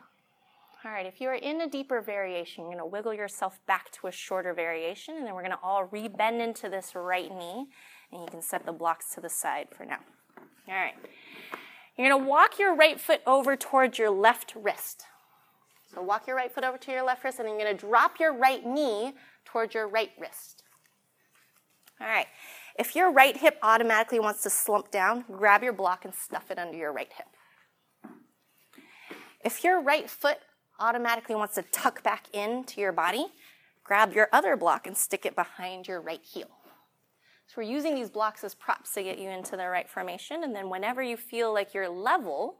All right, if you are in a deeper variation, you're going to wiggle yourself back to a shorter variation, and then we're going to all rebend into this right knee, and you can set the blocks to the side for now. All right. You're going to walk your right foot over towards your left wrist. So walk your right foot over to your left wrist, and you're going to drop your right knee towards your right wrist. All right. If your right hip automatically wants to slump down, grab your block and stuff it under your right hip. If your right foot automatically wants to tuck back into your body, grab your other block and stick it behind your right heel. So we're using these blocks as props to get you into the right formation, and then whenever you feel like you're level,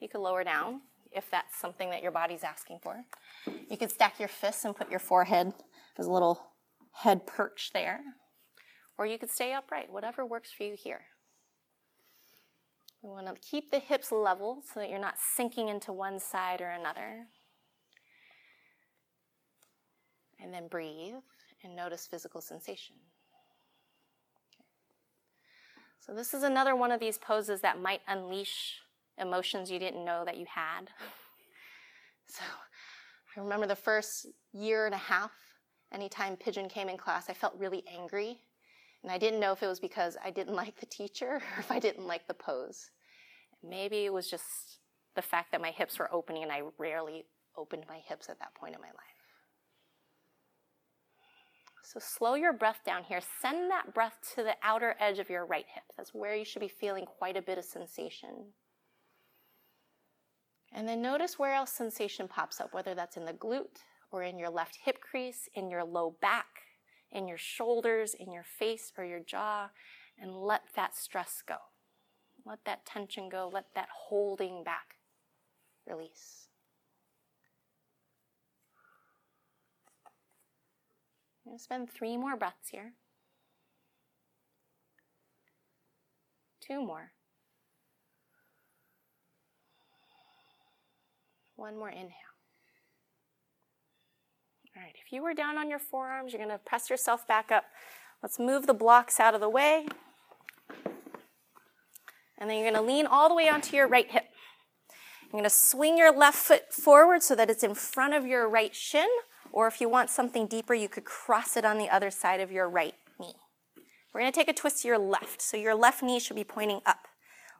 you can lower down if that's something that your body's asking for. You can stack your fists and put your forehead as a little head perch there. Or you could stay upright, whatever works for you here. We want to keep the hips level so that you're not sinking into one side or another. And then breathe and notice physical sensation. So, this is another one of these poses that might unleash emotions you didn't know that you had. So, I remember the first year and a half, anytime Pigeon came in class, I felt really angry and I didn't know if it was because I didn't like the teacher or if I didn't like the pose. Maybe it was just the fact that my hips were opening and I rarely opened my hips at that point in my life. So slow your breath down here. Send that breath to the outer edge of your right hip. That's where you should be feeling quite a bit of sensation. And then notice where else sensation pops up, whether that's in the glute or in your left hip crease, in your low back, in your shoulders, in your face, or your jaw, and let that stress go. Let that tension go. Let that holding back release. I'm going to spend three more breaths here. Two more. One more inhale. All right, if you were down on your forearms, you're going to press yourself back up. Let's move the blocks out of the way. And then you're going to lean all the way onto your right hip. You're going to swing your left foot forward so that it's in front of your right shin. Or if you want something deeper, you could cross it on the other side of your right knee. We're going to take a twist to your left. So your left knee should be pointing up.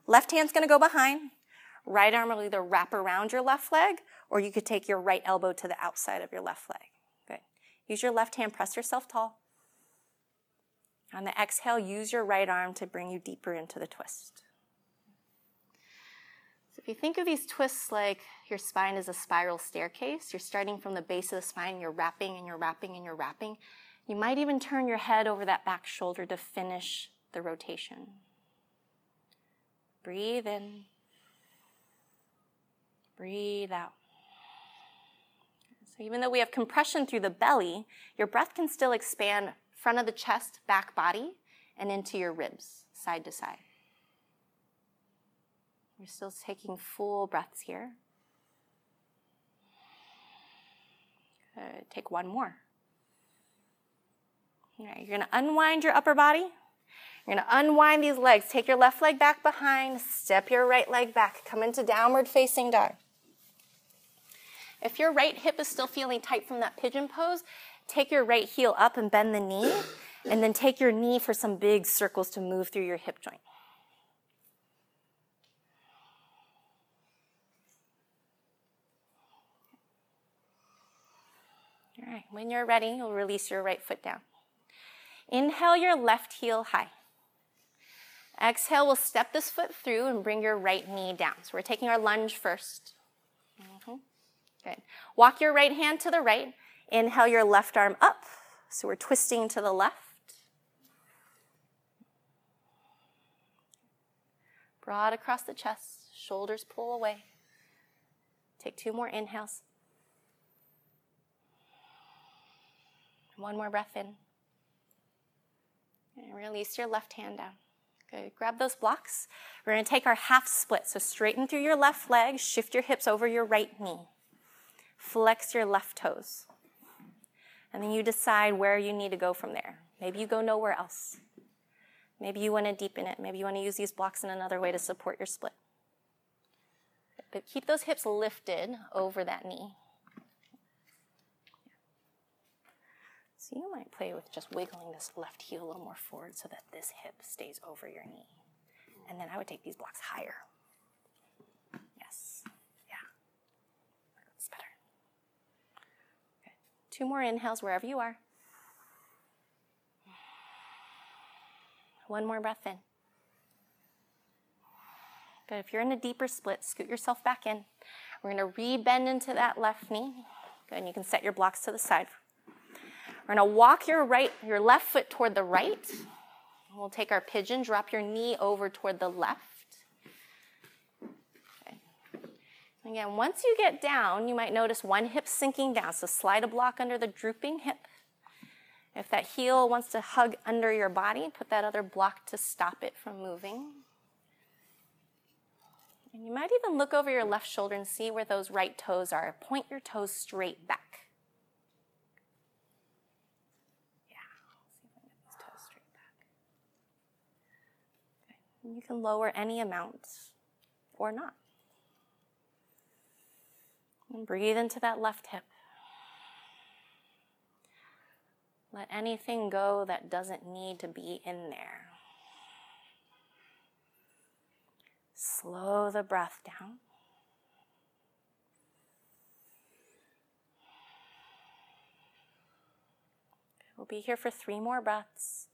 Left hand's going to go behind. Right arm will either wrap around your left leg, or you could take your right elbow to the outside of your left leg. Use your left hand, press yourself tall. On the exhale, use your right arm to bring you deeper into the twist. So if you think of these twists like your spine is a spiral staircase, you're starting from the base of the spine, you're wrapping and you're wrapping and you're wrapping. You might even turn your head over that back shoulder to finish the rotation. Breathe in. Breathe out. So even though we have compression through the belly, your breath can still expand front of the chest, back body, and into your ribs, side to side. We're still taking full breaths here. Good. Take one more. All right, you're to unwind your upper body. You're to unwind these legs. Take your left leg back behind. Step your right leg back. Come into downward facing dog. If your right hip is still feeling tight from that pigeon pose, take your right heel up and bend the knee, and then take your knee for some big circles to move through your hip joint. All right, when you're ready, you'll release your right foot down. Inhale your left heel high. Exhale, we'll step this foot through and bring your right knee down. So we're taking our lunge first. Good. Walk your right hand to the right. Inhale your left arm up. So we're twisting to the left. Broad across the chest, shoulders pull away. Take two more inhales. One more breath in. And release your left hand down. Good. Grab those blocks. We're going to take our half split. So straighten through your left leg, shift your hips over your right knee. Flex your left toes. And then you decide where you need to go from there. Maybe you go nowhere else. Maybe you want to deepen it. Maybe you want to use these blocks in another way to support your split. But keep those hips lifted over that knee. So you might play with just wiggling this left heel a little more forward so that this hip stays over your knee. And then I would take these blocks higher. Yes. Yeah. That's better. Okay. Two more inhales wherever you are. One more breath in. Good. If you're in a deeper split, scoot yourself back in. We're going to re-bend into that left knee. Good. And you can set your blocks to the side we're going to walk your right, your left foot toward the right. We'll take our pigeon, drop your knee over toward the left. Okay. Again, once you get down, you might notice one hip sinking down. So slide a block under the drooping hip. If that heel wants to hug under your body, put that other block to stop it from moving. And you might even look over your left shoulder and see where those right toes are. Point your toes straight back. You can lower any amount or not. And breathe into that left hip. Let anything go that doesn't need to be in there. Slow the breath down. We'll be here for three more breaths.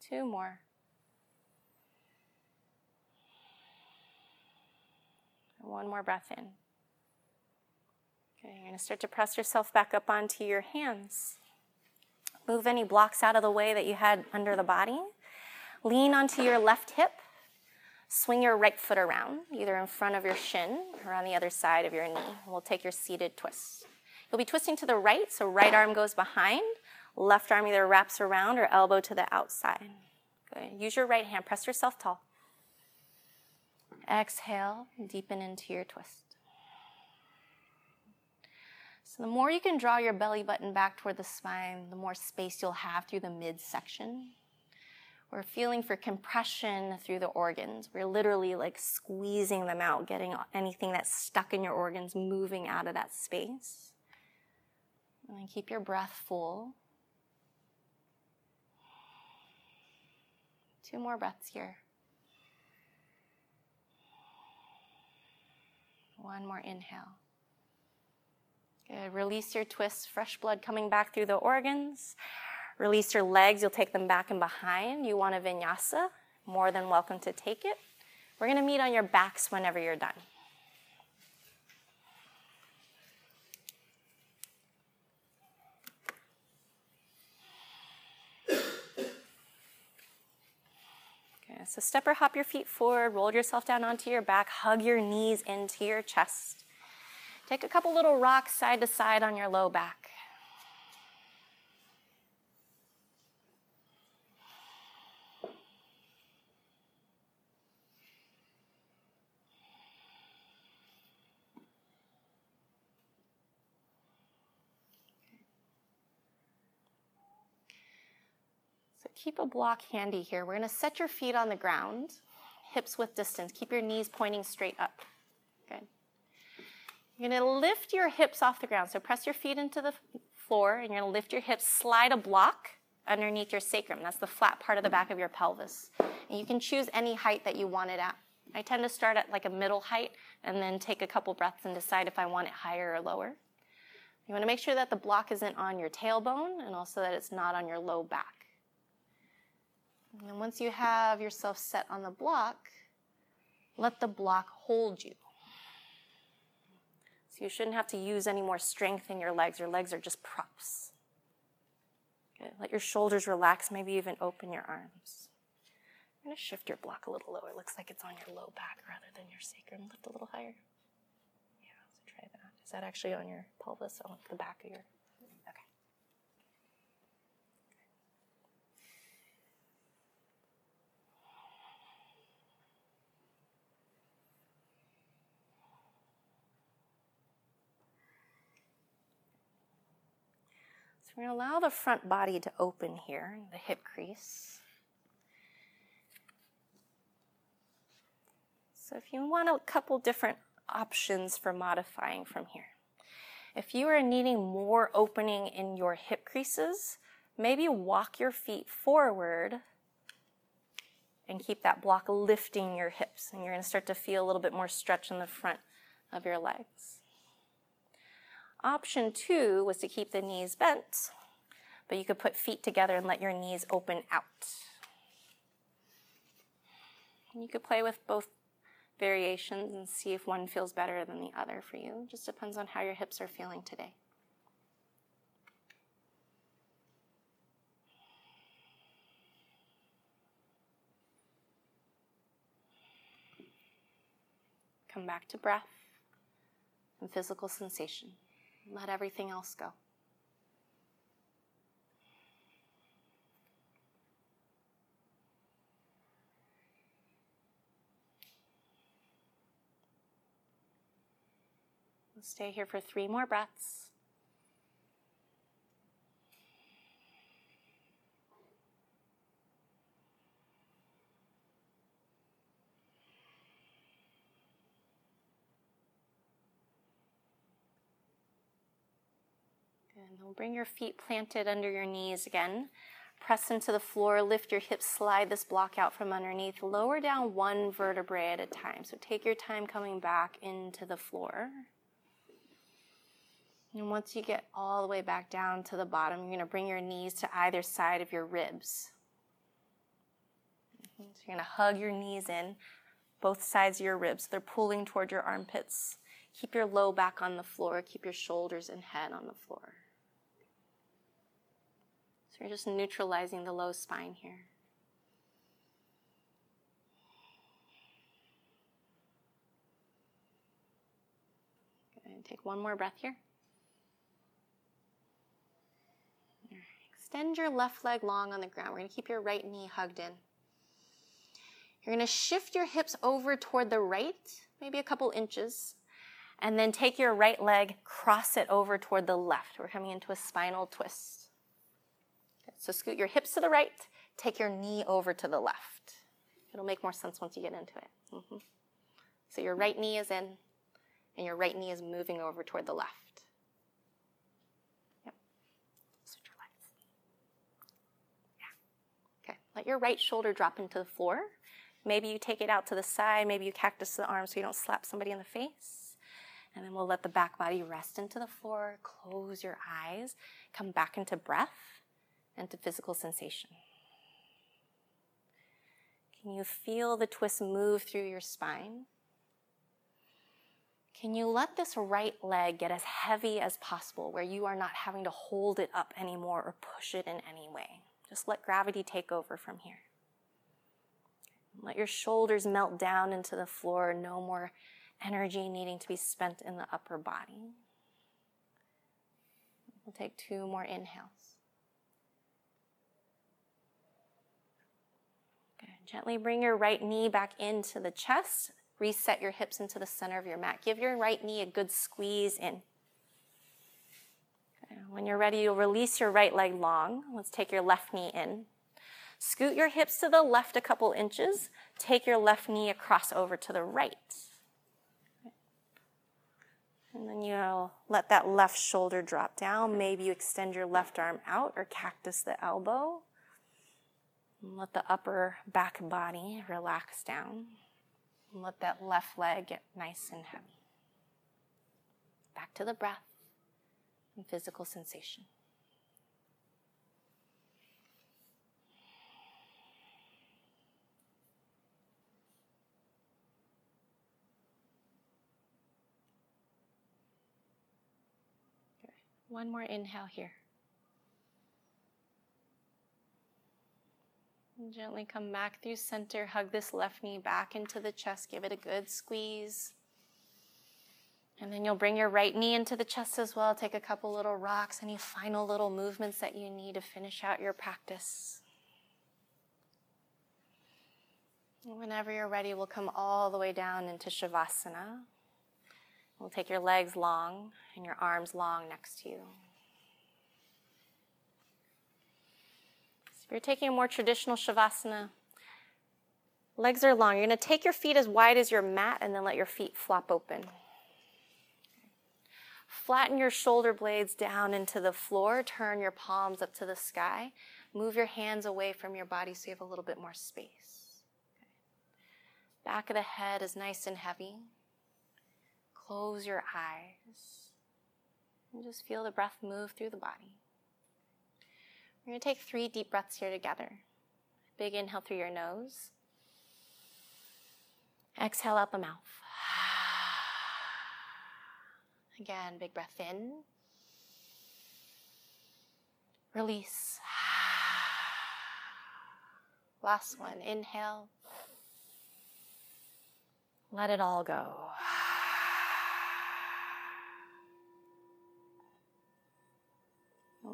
Two more. One more breath in. Okay, you're going to start to press yourself back up onto your hands. Move any blocks out of the way that you had under the body. Lean onto your left hip. Swing your right foot around, either in front of your shin or on the other side of your knee. We'll take your seated twist. You'll be twisting to the right, so right arm goes behind, Left arm either wraps around or elbow to the outside. Good. Use your right hand. Press yourself tall. Exhale, deepen into your twist. So, the more you can draw your belly button back toward the spine, the more space you'll have through the midsection. We're feeling for compression through the organs. We're literally like squeezing them out, getting anything that's stuck in your organs moving out of that space. And then keep your breath full. Two more breaths here. One more inhale. Good. Release your twists, fresh blood coming back through the organs. Release your legs, you'll take them back and behind. You want a vinyasa, more than welcome to take it. We're to meet on your backs whenever you're done. So step or hop your feet forward, roll yourself down onto your back, hug your knees into your chest. Take a couple little rocks side to side on your low back. Keep a block handy here. We're going to set your feet on the ground, hips width distance. Keep your knees pointing straight up. Good. You're going to lift your hips off the ground. So press your feet into the floor and you're going to lift your hips, slide a block underneath your sacrum. That's the flat part of the back of your pelvis. And you can choose any height that you want it at. I tend to start at like a middle height and then take a couple breaths and decide if I want it higher or lower. You want to make sure that the block isn't on your tailbone and also that it's not on your low back. And once you have yourself set on the block, let the block hold you. So you shouldn't have to use any more strength in your legs. Your legs are just props. Good. Let your shoulders relax, maybe even open your arms. I'm going to shift your block a little lower. It looks like it's on your low back rather than your sacrum. Lift a little higher. Yeah, so try that. Is that actually on your pelvis or on the back of your We're going to allow the front body to open here, the hip crease. So if you want a couple different options for modifying from here. If you are needing more opening in your hip creases, maybe walk your feet forward and keep that block lifting your hips. And you're going to start to feel a little bit more stretch in the front of your legs. Option two was to keep the knees bent, but you could put feet together and let your knees open out. You could play with both variations and see if one feels better than the other for you. It just depends on how your hips are feeling today. Come back to breath and physical sensation. Let everything else go. stay here for three more breaths. And bring your feet planted under your knees again. Press into the floor, lift your hips, slide this block out from underneath. Lower down one vertebrae at a time. So take your time coming back into the floor. And once you get all the way back down to the bottom, you're going to bring your knees to either side of your ribs. So you're going to hug your knees in, both sides of your ribs. They're pulling toward your armpits. Keep your low back on the floor. Keep your shoulders and head on the floor. So you're just neutralizing the low spine here. Take one more breath here. Extend your left leg long on the ground. We're going to keep your right knee hugged in. You're going to shift your hips over toward the right, maybe a couple inches, and then take your right leg, cross it over toward the left. We're coming into a spinal twist. So scoot your hips to the right, take your knee over to the left. It'll make more sense once you get into it. Mm-hmm. So your right knee is in, and your right knee is moving over toward the left. Yep. Switch your legs. Yeah. Okay. Let your right shoulder drop into the floor. Maybe you take it out to the side. Maybe you cactus the arm so you don't slap somebody in the face. And then we'll let the back body rest into the floor. Close your eyes. Come back into breath and to physical sensation. Can you feel the twist move through your spine? Can you let this right leg get as heavy as possible where you are not having to hold it up anymore or push it in any way? Just let gravity take over from here. Let your shoulders melt down into the floor, no more energy needing to be spent in the upper body. We'll take two more inhales. Gently bring your right knee back into the chest. Reset your hips into the center of your mat. Give your right knee a good squeeze in. When you're ready, you'll release your right leg long. Let's take your left knee in. Scoot your hips to the left a couple inches. Take your left knee across over to the right. And then you'll let that left shoulder drop down. Maybe you extend your left arm out or cactus the elbow. Let the upper back body relax down. Let that left leg get nice and heavy. Back to the breath and physical sensation. One more inhale here. And gently come back through center. Hug this left knee back into the chest. Give it a good squeeze. And then you'll bring your right knee into the chest as well. Take a couple little rocks, any final little movements that you need to finish out your practice. Whenever you're ready, we'll come all the way down into Shavasana. We'll take your legs long and your arms long next to you. So if you're taking a more traditional Shavasana, legs are long. You're going to take your feet as wide as your mat and then let your feet flop open. Flatten your shoulder blades down into the floor. Turn your palms up to the sky. Move your hands away from your body so you have a little bit more space. Back of the head is nice and heavy. Close your eyes and just feel the breath move through the body. We're going to take three deep breaths here together. Big inhale through your nose. Exhale out the mouth. Again, big breath in. Release. Last one. Inhale. Let it all go.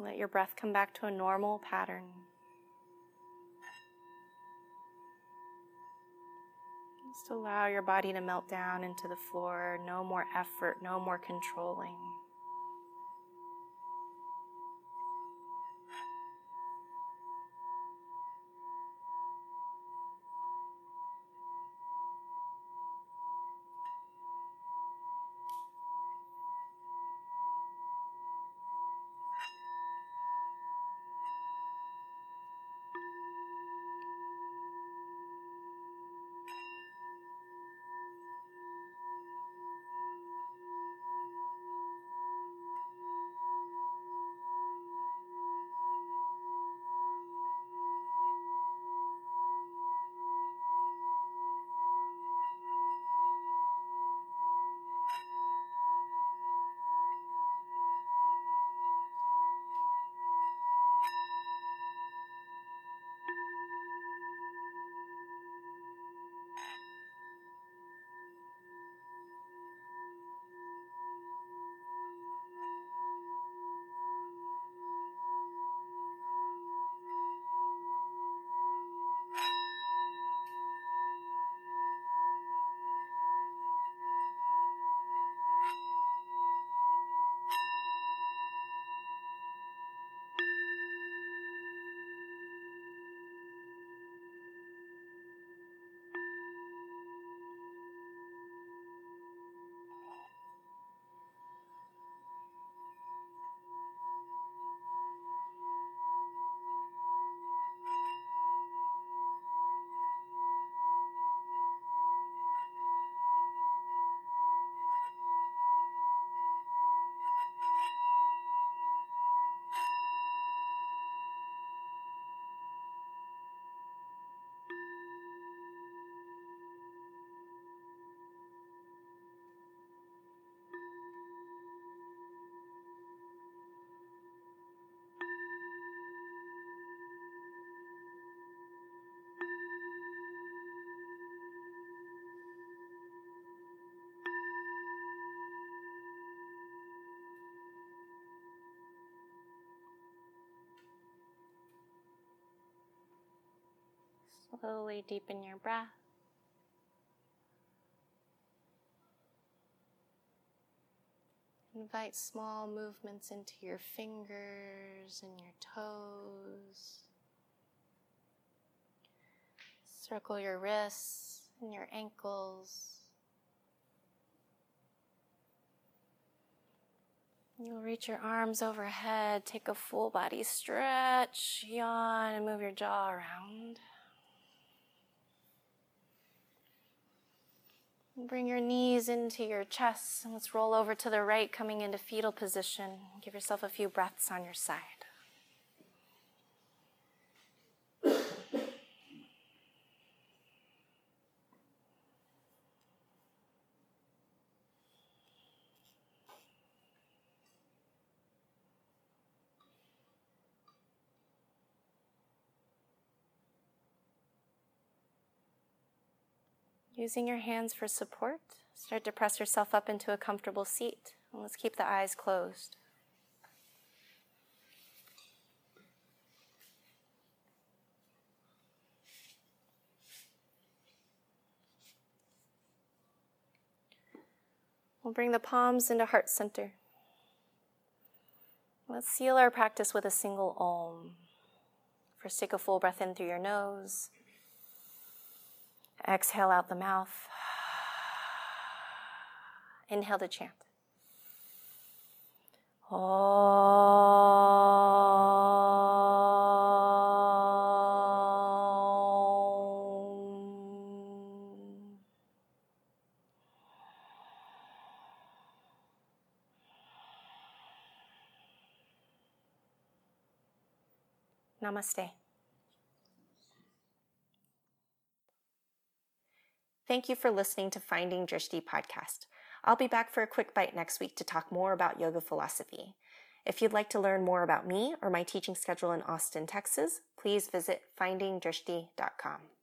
Let your breath come back to a normal pattern. Just allow your body to melt down into the floor. No more effort, no more controlling. Slowly deepen your breath. Invite small movements into your fingers and your toes. Circle your wrists and your ankles. You'll reach your arms overhead, take a full body stretch, yawn, and move your jaw around. Bring your knees into your chest and let's roll over to the right, coming into fetal position. Give yourself a few breaths on your side. Using your hands for support, start to press yourself up into a comfortable seat. And let's keep the eyes closed. We'll bring the palms into heart center. Let's seal our practice with a single Om. First, take a full breath in through your nose. Exhale out the mouth. Inhale to chant. Namaste. Thank you for listening to Finding Drishti podcast. I'll be back for a quick bite next week to talk more about yoga philosophy. If you'd like to learn more about me or my teaching schedule in Austin, Texas, please visit findingdrishti.com.